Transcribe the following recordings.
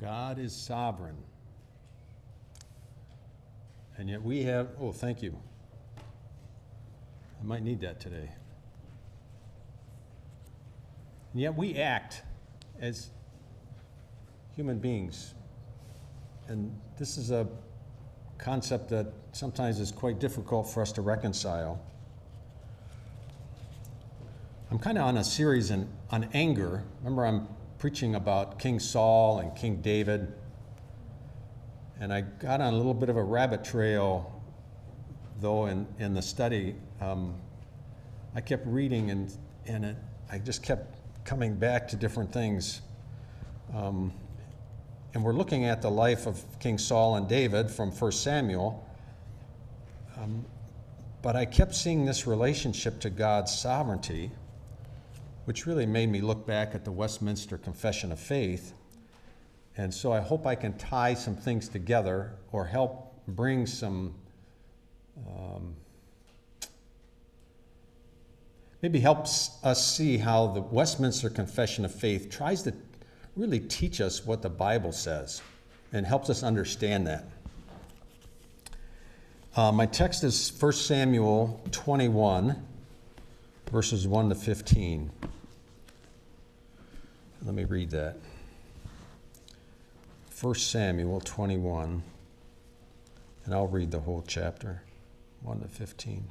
God is sovereign. And yet we have, oh, thank you. I might need that today. And yet we act as human beings. And this is a concept that sometimes is quite difficult for us to reconcile. I'm kind of on a series in, on anger. Remember, I'm preaching about King Saul and King David. And I got on a little bit of a rabbit trail, though, in, in the study. Um, I kept reading, and, and it, I just kept coming back to different things. Um, and we're looking at the life of King Saul and David from 1 Samuel. Um, but I kept seeing this relationship to God's sovereignty, which really made me look back at the Westminster Confession of Faith. And so I hope I can tie some things together or help bring some, um, maybe helps us see how the Westminster Confession of Faith tries to really teach us what the Bible says and helps us understand that. Uh, my text is 1 Samuel 21, verses 1 to 15. Let me read that. 1 Samuel 21, and I'll read the whole chapter, 1 to 15.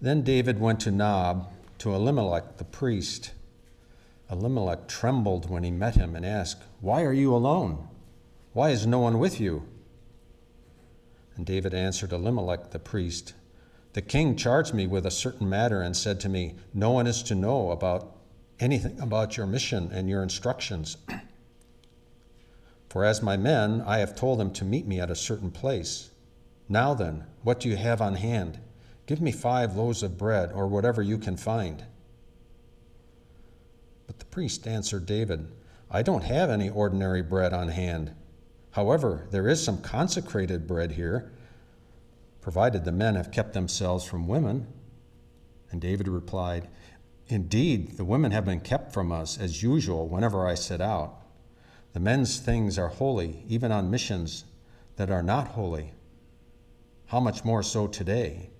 Then David went to Nob to Elimelech the priest Elimelech trembled when he met him and asked, Why are you alone? Why is no one with you? And David answered Elimelech the priest, The king charged me with a certain matter and said to me, No one is to know about anything about your mission and your instructions. For as my men, I have told them to meet me at a certain place. Now then, what do you have on hand? Give me five loaves of bread, or whatever you can find. But the priest answered David, I don't have any ordinary bread on hand. However, there is some consecrated bread here, provided the men have kept themselves from women. And David replied, Indeed, the women have been kept from us, as usual, whenever I set out. The men's things are holy, even on missions that are not holy. How much more so today?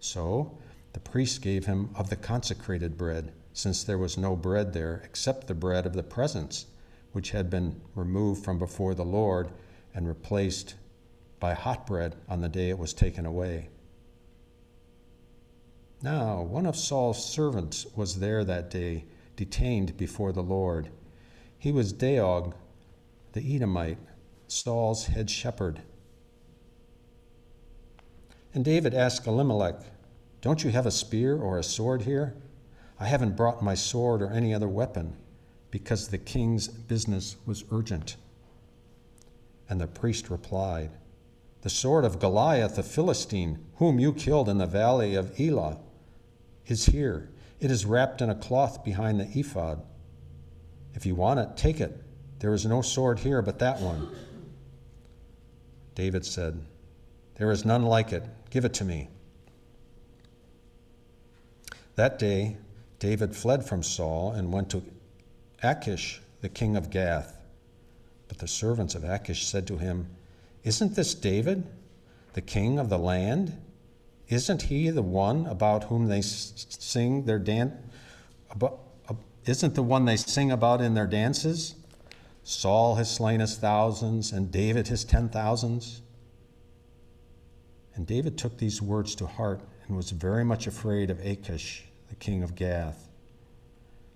So the priest gave him of the consecrated bread since there was no bread there except the bread of the presence, which had been removed from before the Lord and replaced by hot bread on the day it was taken away. Now, one of Saul's servants was there that day, detained before the Lord. He was Doeg, the Edomite, Saul's head shepherd. And David asked Elimelech, Don't you have a spear or a sword here? I haven't brought my sword or any other weapon because the king's business was urgent. And the priest replied, The sword of Goliath the Philistine, whom you killed in the valley of Elah, is here. It is wrapped in a cloth behind the ephod. If you want it, take it. There is no sword here but that one. David said, There is none like it. Give it to me. That day, David fled from Saul and went to Achish, the king of Gath. But the servants of Achish said to him, Isn't this David, the king of the land? Isn't he the one about whom they sing their dance? Isn't the one they sing about in their dances? Saul has slain his thousands, and David his ten thousands. And David took these words to heart and was very much afraid of Achish the king of Gath.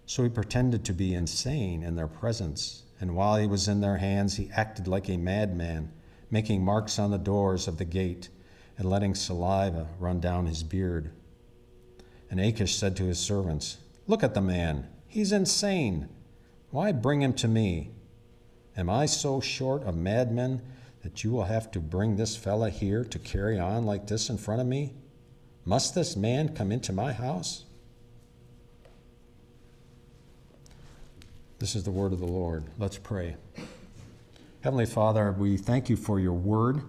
So he pretended to be insane in their presence, and while he was in their hands, he acted like a madman, making marks on the doors of the gate and letting saliva run down his beard. And Achish said to his servants, Look at the man. He's insane. Why bring him to me? Am I so short of madmen that you will have to bring this fellow here to carry on like this in front of me? Must this man come into my house? This is the word of the Lord. Let's pray. Heavenly Father, we thank you for your word.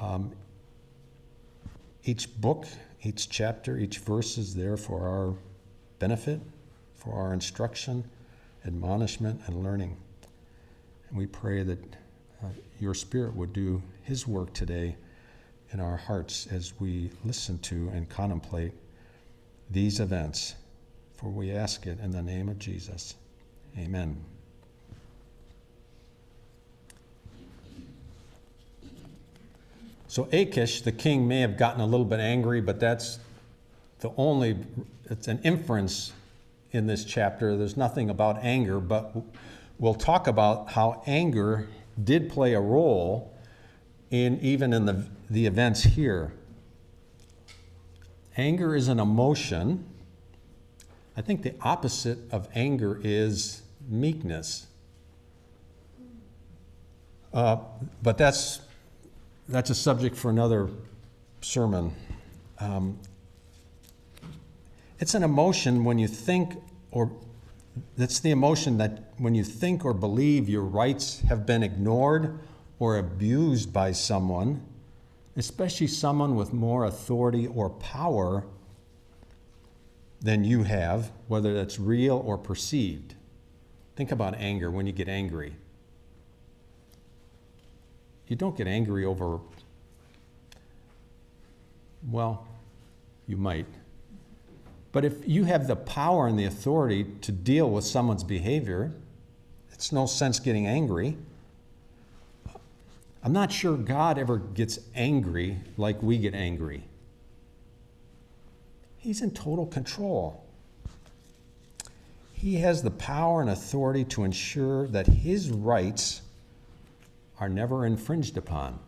Um, each book, each chapter, each verse is there for our benefit, for our instruction, admonishment, and learning. And we pray that uh, your Spirit would do His work today in our hearts as we listen to and contemplate these events. For we ask it in the name of Jesus. Amen. So Achish, the king, may have gotten a little bit angry, but that's the only, it's an inference in this chapter. There's nothing about anger, but we'll talk about how anger did play a role in even in the, the events here. Anger is an emotion. I think the opposite of anger is meekness. Uh, but that's that's a subject for another sermon. Um, it's an emotion when you think, or that's the emotion that when you think or believe your rights have been ignored or abused by someone, especially someone with more authority or power than you have, whether that's real or perceived. Think about anger when you get angry. You don't get angry over, well, you might. But if you have the power and the authority to deal with someone's behavior, it's no sense getting angry. I'm not sure God ever gets angry like we get angry. He's in total control. He has the power and authority to ensure that his rights are never infringed upon.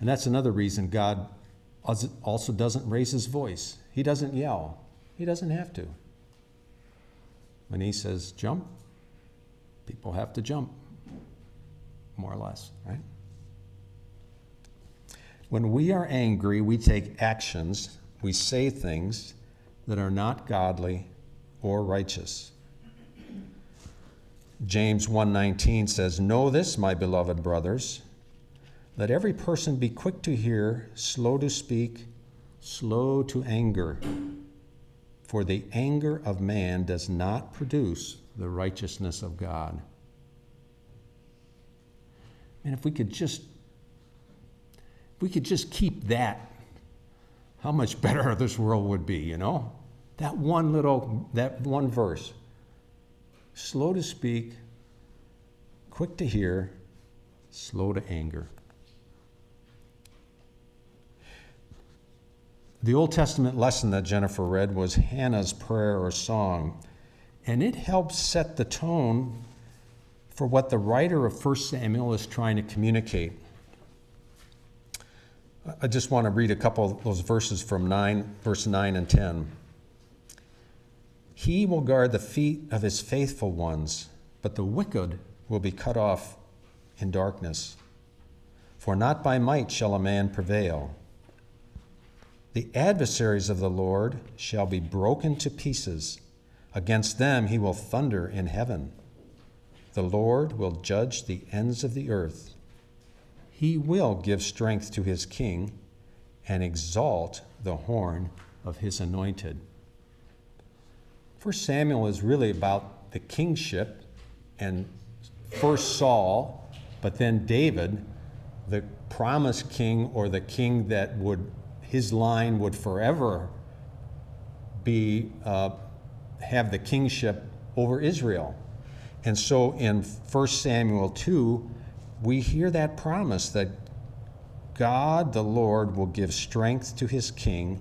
And that's another reason God also doesn't raise his voice. He doesn't yell. He doesn't have to. When he says jump, people have to jump, more or less, right? When we are angry, we take actions, we say things that are not godly or righteous. James 1:19 says, "Know this, my beloved brothers, let every person be quick to hear, slow to speak, slow to anger, for the anger of man does not produce the righteousness of God." And if we could just if we could just keep that, how much better this world would be, you know? That one little that one verse slow to speak, quick to hear, slow to anger. The Old Testament lesson that Jennifer read was Hannah's prayer or song, and it helps set the tone for what the writer of 1 Samuel is trying to communicate. I just want to read a couple of those verses from 9, verse 9 and 10. He will guard the feet of his faithful ones, but the wicked will be cut off in darkness. For not by might shall a man prevail. The adversaries of the Lord shall be broken to pieces. Against them he will thunder in heaven. The Lord will judge the ends of the earth. He will give strength to his king and exalt the horn of his anointed. First Samuel is really about the kingship and first Saul, but then David, the promised king or the king that would his line would forever be uh, have the kingship over Israel. And so in 1 Samuel 2, we hear that promise that God the Lord will give strength to his king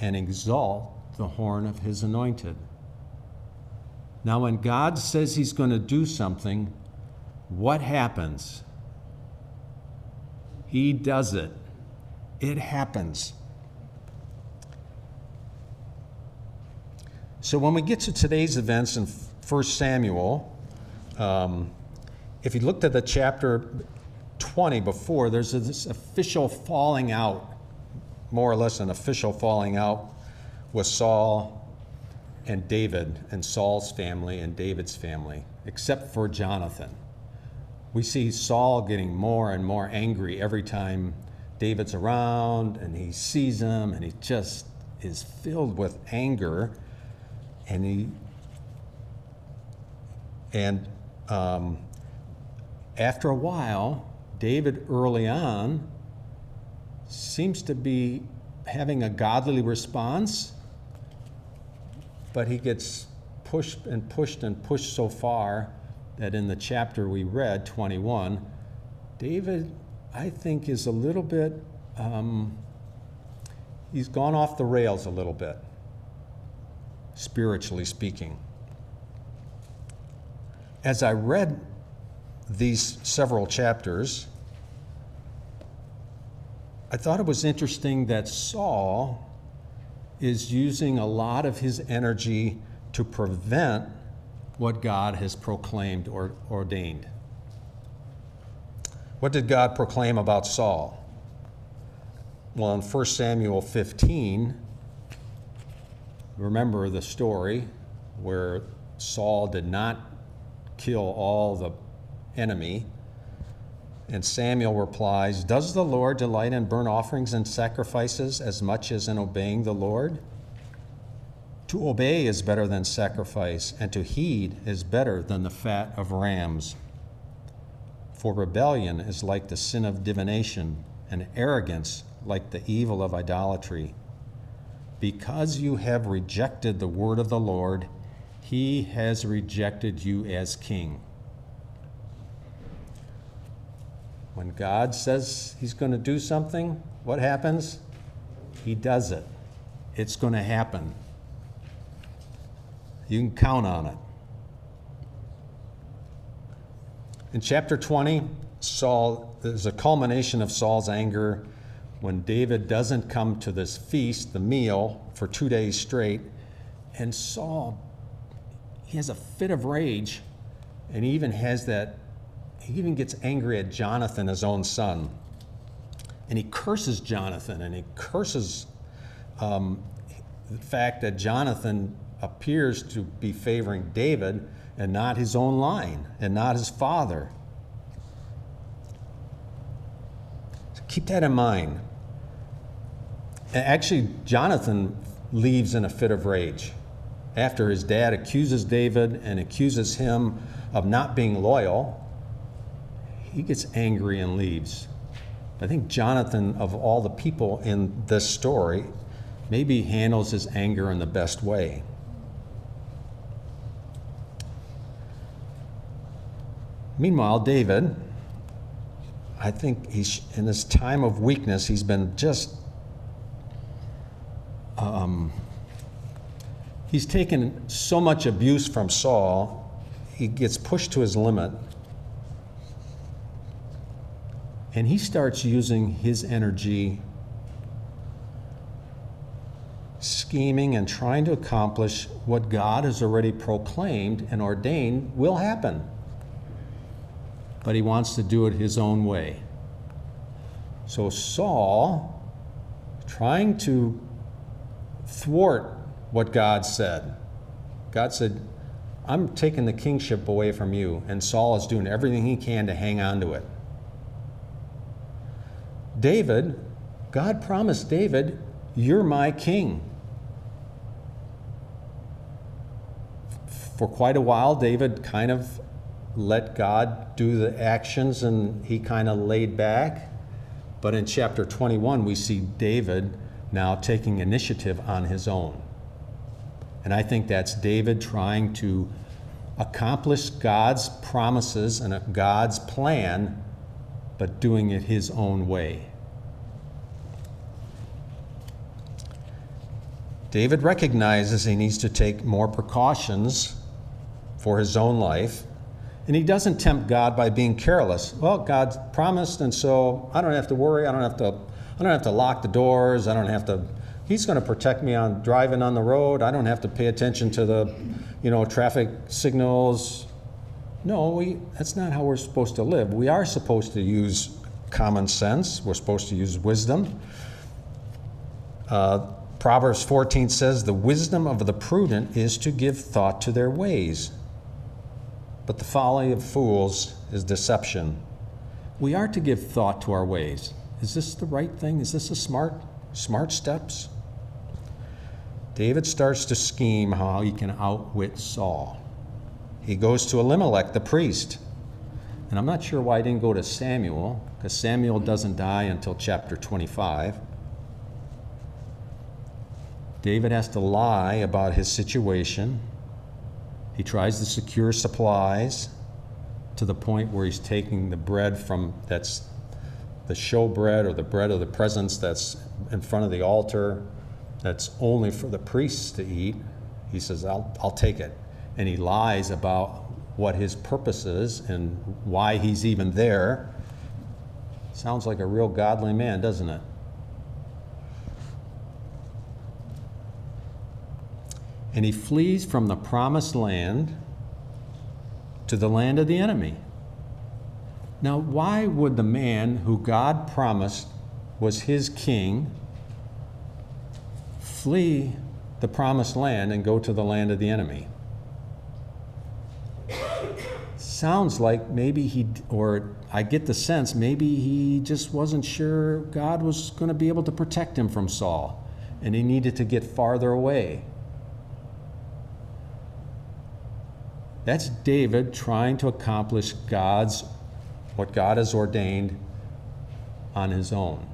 and exalt the horn of his anointed. Now, when God says He's going to do something, what happens? He does it. It happens. So, when we get to today's events in 1 Samuel, um, if you looked at the chapter 20 before, there's this official falling out, more or less an official falling out with Saul and David and Saul's family and David's family, except for Jonathan. We see Saul getting more and more angry every time David's around and he sees him and he just is filled with anger and he And um, after a while, David early on seems to be having a godly response, but he gets pushed and pushed and pushed so far that in the chapter we read, 21, David, I think, is a little bit, um, he's gone off the rails a little bit, spiritually speaking. As I read these several chapters, I thought it was interesting that Saul is using a lot of his energy to prevent what God has proclaimed or ordained. What did God proclaim about Saul? Well, in 1 Samuel 15, remember the story where Saul did not kill all the enemy. And Samuel replies, Does the Lord delight in burnt offerings and sacrifices as much as in obeying the Lord? To obey is better than sacrifice, and to heed is better than the fat of rams. For rebellion is like the sin of divination, and arrogance like the evil of idolatry. Because you have rejected the word of the Lord, he has rejected you as king. When God says he's going to do something, what happens? He does it. It's going to happen. You can count on it. In chapter 20, Saul, there's a culmination of Saul's anger when David doesn't come to this feast, the meal, for two days straight. And Saul, he has a fit of rage, and he even has that, he even gets angry at Jonathan, his own son. And he curses Jonathan, and he curses um, the fact that Jonathan appears to be favoring David and not his own line and not his father. So keep that in mind. Actually, Jonathan leaves in a fit of rage after his dad accuses David and accuses him of not being loyal. He gets angry and leaves. I think Jonathan, of all the people in this story, maybe handles his anger in the best way. Meanwhile, David, I think he's in this time of weakness, he's been just um, he's taken so much abuse from Saul, he gets pushed to his limit. And he starts using his energy scheming and trying to accomplish what God has already proclaimed and ordained will happen but he wants to do it his own way. So Saul, trying to thwart what God said, God said, I'm taking the kingship away from you, and Saul is doing everything he can to hang on to it. David, God promised David, You're my king. For quite a while, David kind of let God do the actions and he kind of laid back. But in chapter 21, we see David now taking initiative on his own. And I think that's David trying to accomplish God's promises and God's plan, but doing it his own way. David recognizes he needs to take more precautions for his own life and he doesn't tempt God by being careless. Well, God promised, and so I don't have to worry. I don't have to. I don't have to lock the doors. I don't have to. He's going to protect me on driving on the road. I don't have to pay attention to the, you know, traffic signals. No, we, that's not how we're supposed to live. We are supposed to use common sense. We're supposed to use wisdom. Uh, Proverbs 14 says, The wisdom of the prudent is to give thought to their ways but the folly of fools is deception. We are to give thought to our ways. Is this the right thing? Is this a smart, smart steps? David starts to scheme how he can outwit Saul. he goes to Elimelech, the priest. And I'm not sure why he didn't go to Samuel, because Samuel doesn't die until chapter 25. David has to lie about his situation. He tries to secure supplies to the point where he's taking the bread from that's the show bread or the bread of the presence that's in front of the altar that's only for the priests to eat. He says, I'll, I'll take it. And he lies about what his purpose is and why he's even there. Sounds like a real godly man, doesn't it? And he flees from the promised land to the land of the enemy. Now, why would the man who God promised was his king flee the promised land and go to the land of the enemy? Sounds like maybe he, or I get the sense maybe he just wasn't sure God was going to be able to protect him from Saul and he needed to get farther away. That's David trying to accomplish God's what God has ordained on his own.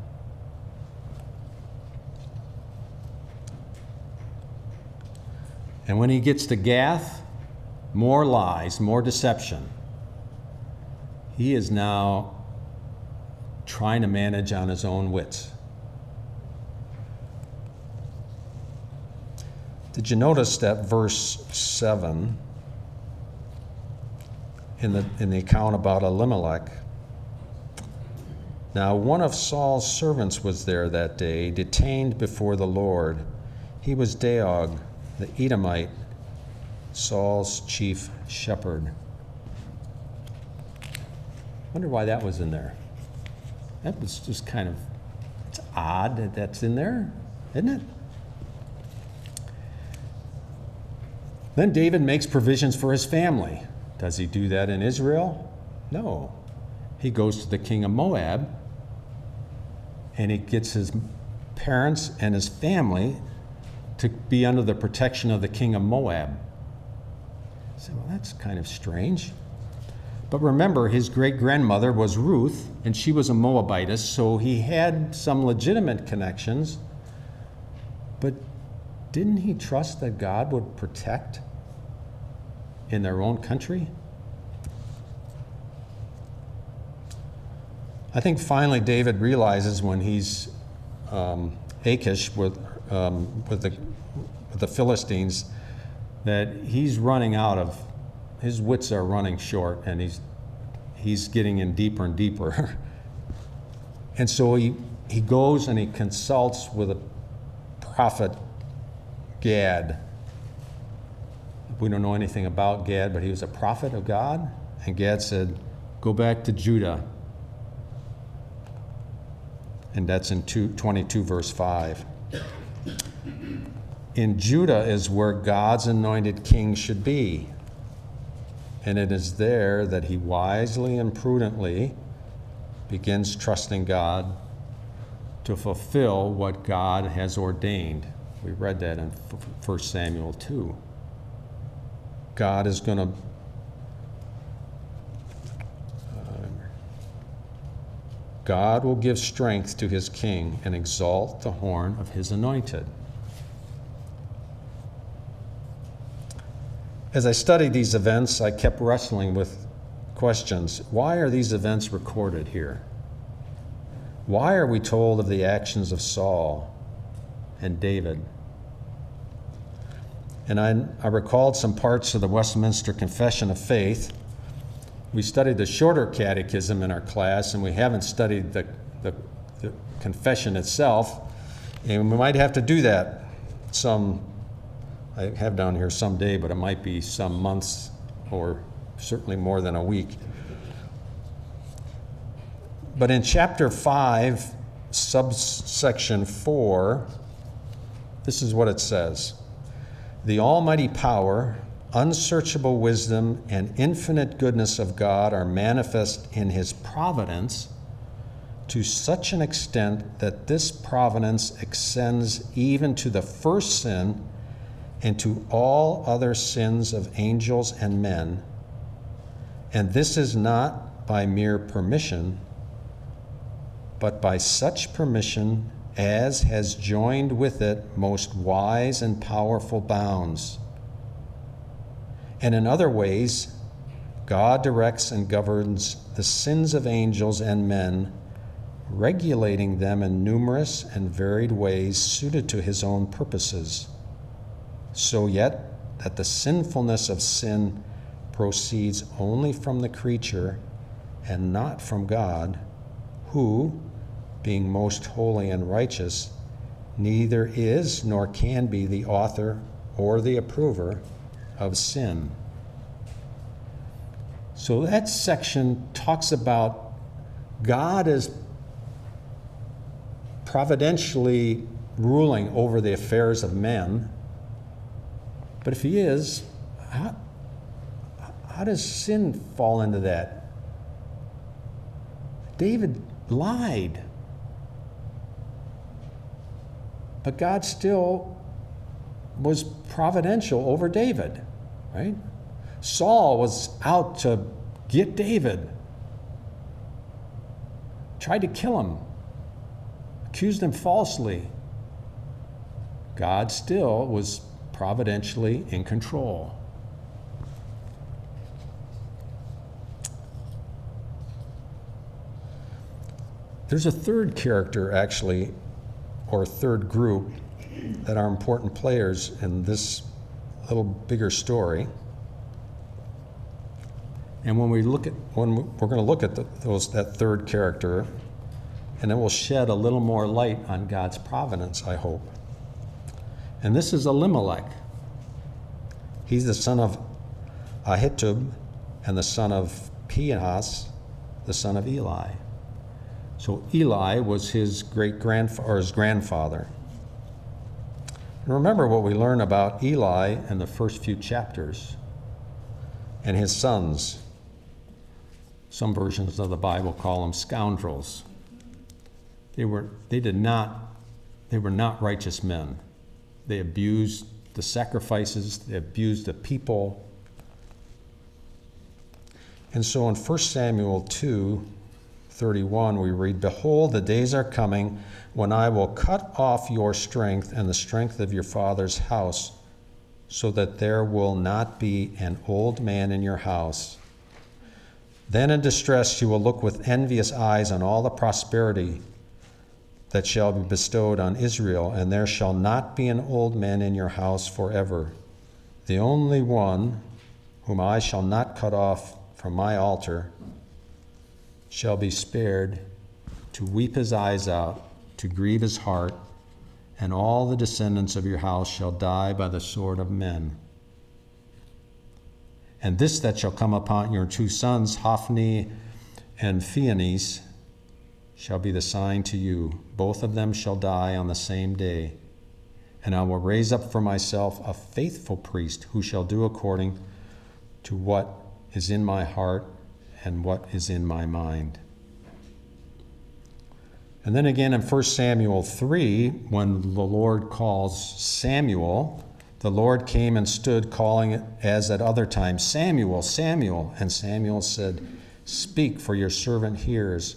And when he gets to Gath, more lies, more deception. He is now trying to manage on his own wits. Did you notice that verse 7 in the, in the account about Elimelech. Now, one of Saul's servants was there that day, detained before the Lord. He was Doeg, the Edomite, Saul's chief shepherd. Wonder why that was in there. That was just kind of it's odd that that's in there, isn't it? Then David makes provisions for his family. Does he do that in Israel? No. He goes to the king of Moab and he gets his parents and his family to be under the protection of the king of Moab. So, well, that's kind of strange. But remember, his great grandmother was Ruth, and she was a Moabitess, so he had some legitimate connections. But didn't he trust that God would protect in their own country? I think finally David realizes when he's um, Achish with, um, with, the, with the Philistines that he's running out of, his wits are running short and he's, he's getting in deeper and deeper. and so he, he goes and he consults with a prophet, Gad we don't know anything about Gad, but he was a prophet of God. And Gad said, Go back to Judah. And that's in two, 22, verse 5. In Judah is where God's anointed king should be. And it is there that he wisely and prudently begins trusting God to fulfill what God has ordained. We read that in 1 Samuel 2. God is going to uh, God will give strength to his king and exalt the horn of his anointed. As I studied these events, I kept wrestling with questions. Why are these events recorded here? Why are we told of the actions of Saul and David? And I, I recalled some parts of the Westminster Confession of Faith. We studied the shorter catechism in our class, and we haven't studied the, the, the confession itself. And we might have to do that some, I have down here someday, but it might be some months or certainly more than a week. But in chapter 5, subsection 4, this is what it says the almighty power, unsearchable wisdom, and infinite goodness of God are manifest in his providence to such an extent that this providence extends even to the first sin and to all other sins of angels and men, and this is not by mere permission, but by such permission as has joined with it most wise and powerful bounds. And in other ways, God directs and governs the sins of angels and men, regulating them in numerous and varied ways suited to his own purposes. So, yet that the sinfulness of sin proceeds only from the creature and not from God, who, being most holy and righteous, neither is nor can be the author or the approver of sin. So that section talks about God is providentially ruling over the affairs of men. But if he is, how, how does sin fall into that? David lied. But God still was providential over David, right? Saul was out to get David, tried to kill him, accused him falsely. God still was providentially in control. There's a third character, actually, or third group that are important players in this little bigger story. And when we look at when we're going to look at the, those that third character, and it will shed a little more light on God's providence, I hope. And this is Elimelech. He's the son of Ahitub and the son of Phinehas, the son of Eli. So Eli was his great grandfather or his grandfather. And remember what we learn about Eli in the first few chapters and his sons. Some versions of the Bible call them scoundrels. They were they did not they were not righteous men. They abused the sacrifices, they abused the people. And so in 1 Samuel 2 31, we read, Behold, the days are coming when I will cut off your strength and the strength of your father's house, so that there will not be an old man in your house. Then in distress you will look with envious eyes on all the prosperity that shall be bestowed on Israel, and there shall not be an old man in your house forever. The only one whom I shall not cut off from my altar shall be spared to weep his eyes out, to grieve his heart, and all the descendants of your house shall die by the sword of men. And this that shall come upon your two sons, Hophni and Phinehas, shall be the sign to you. Both of them shall die on the same day. And I will raise up for myself a faithful priest who shall do according to what is in my heart and what is in my mind. And then again in 1 Samuel 3, when the Lord calls Samuel, the Lord came and stood, calling as at other times, Samuel, Samuel. And Samuel said, Speak, for your servant hears.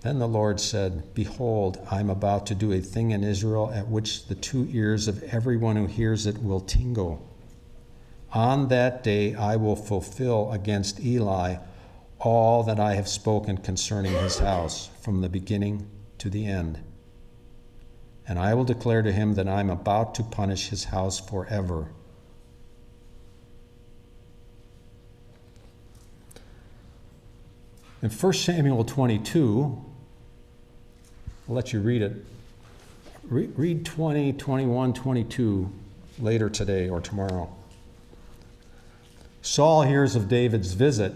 Then the Lord said, Behold, I am about to do a thing in Israel at which the two ears of everyone who hears it will tingle. On that day I will fulfill against Eli all that I have spoken concerning his house from the beginning to the end. And I will declare to him that I am about to punish his house forever. In 1 Samuel 22, I'll let you read it. read 20, 21, 22 later today or tomorrow. Saul hears of David's visit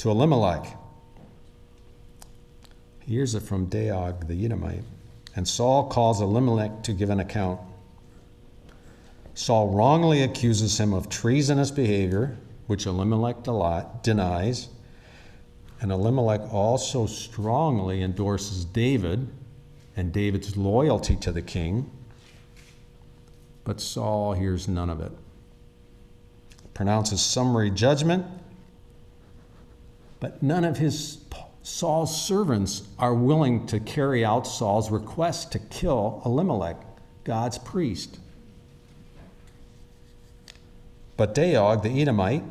to Elimelech. He hears it from Doeg the Edomite. And Saul calls Elimelech to give an account. Saul wrongly accuses him of treasonous behavior, which Elimelech denies. And Elimelech also strongly endorses David and David's loyalty to the king. but Saul hears none of it. Pronounces summary judgment, but none of his Saul's servants are willing to carry out Saul's request to kill Elimelech, God's priest. But Doeg, the Edomite,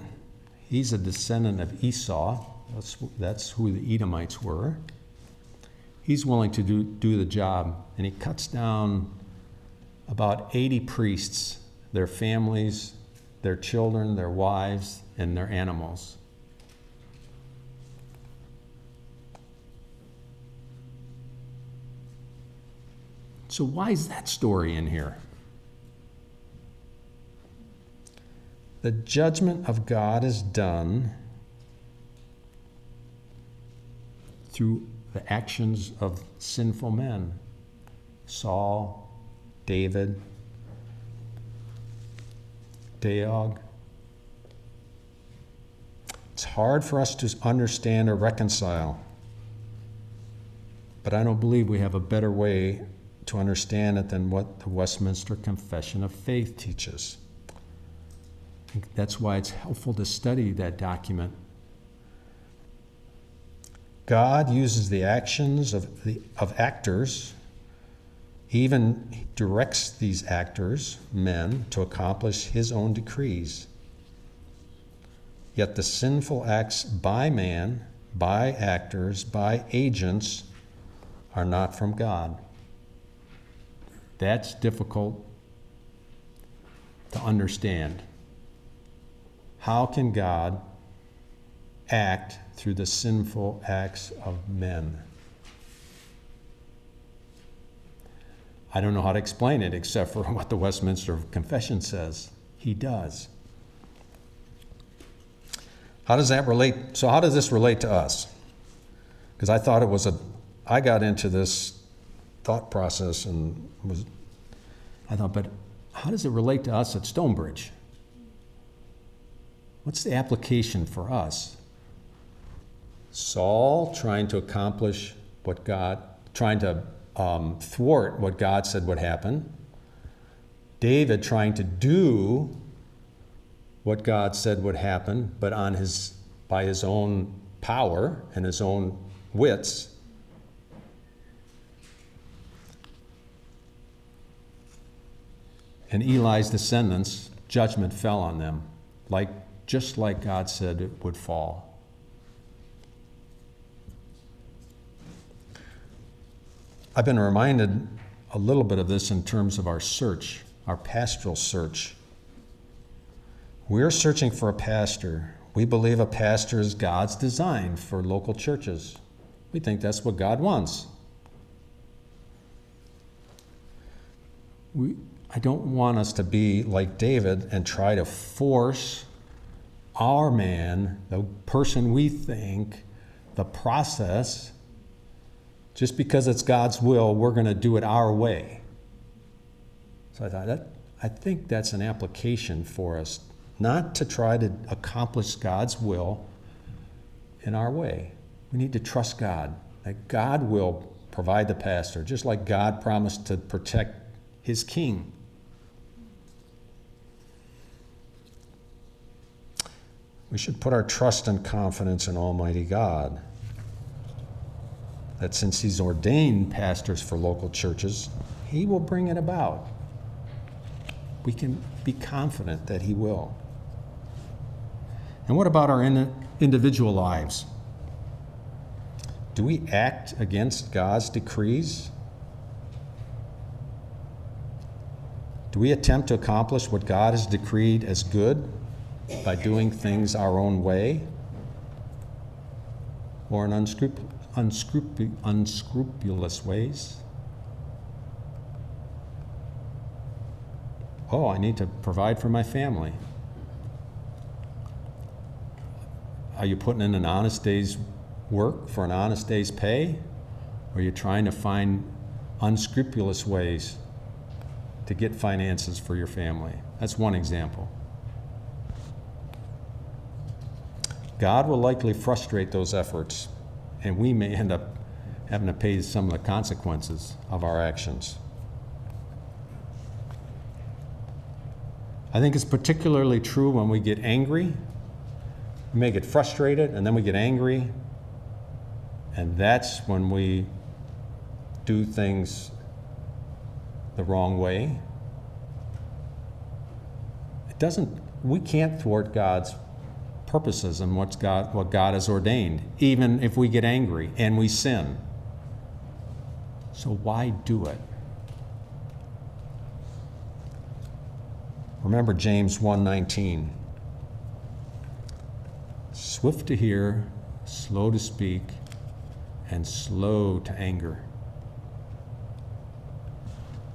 he's a descendant of Esau. That's, that's who the Edomites were. He's willing to do, do the job, and he cuts down about 80 priests, their families, their children, their wives, and their animals. So, why is that story in here? The judgment of God is done through the actions of sinful men Saul, David, Doeg. It's hard for us to understand or reconcile, but I don't believe we have a better way to understand it than what the Westminster Confession of Faith teaches. That's why it's helpful to study that document. God uses the actions of, the, of actors, even directs these actors, men, to accomplish his own decrees. Yet the sinful acts by man, by actors, by agents are not from God. That's difficult to understand. How can God act through the sinful acts of men? I don't know how to explain it except for what the Westminster Confession says. He does. How does that relate? So, how does this relate to us? Because I thought it was a, I got into this thought process and was, I thought, but how does it relate to us at Stonebridge? What's the application for us? Saul trying to accomplish what God, trying to um, thwart what God said would happen. David trying to do what God said would happen, but on his, by his own power and his own wits. And Eli's descendants, judgment fell on them, like, just like God said it would fall. I've been reminded a little bit of this in terms of our search, our pastoral search. We're searching for a pastor. We believe a pastor is God's design for local churches. We think that's what God wants. We, I don't want us to be like David and try to force our man, the person we think, the process. Just because it's God's will, we're going to do it our way. So I thought that I think that's an application for us, not to try to accomplish God's will in our way. We need to trust God that God will provide the pastor, just like God promised to protect his king. We should put our trust and confidence in Almighty God. That since He's ordained pastors for local churches, He will bring it about. We can be confident that He will. And what about our individual lives? Do we act against God's decrees? Do we attempt to accomplish what God has decreed as good? By doing things our own way or in unscrup- unscrup- unscrupulous ways. Oh, I need to provide for my family. Are you putting in an honest day's work for an honest day's pay? Or are you trying to find unscrupulous ways to get finances for your family? That's one example. God will likely frustrate those efforts, and we may end up having to pay some of the consequences of our actions. I think it's particularly true when we get angry. We may get frustrated and then we get angry. And that's when we do things the wrong way. It doesn't, we can't thwart God's purposes and what's God, what God has ordained, even if we get angry and we sin. So why do it? Remember James 1:19. Swift to hear, slow to speak, and slow to anger.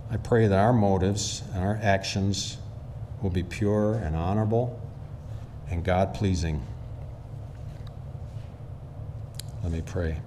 I pray that our motives and our actions will be pure and honorable and God pleasing. Let me pray.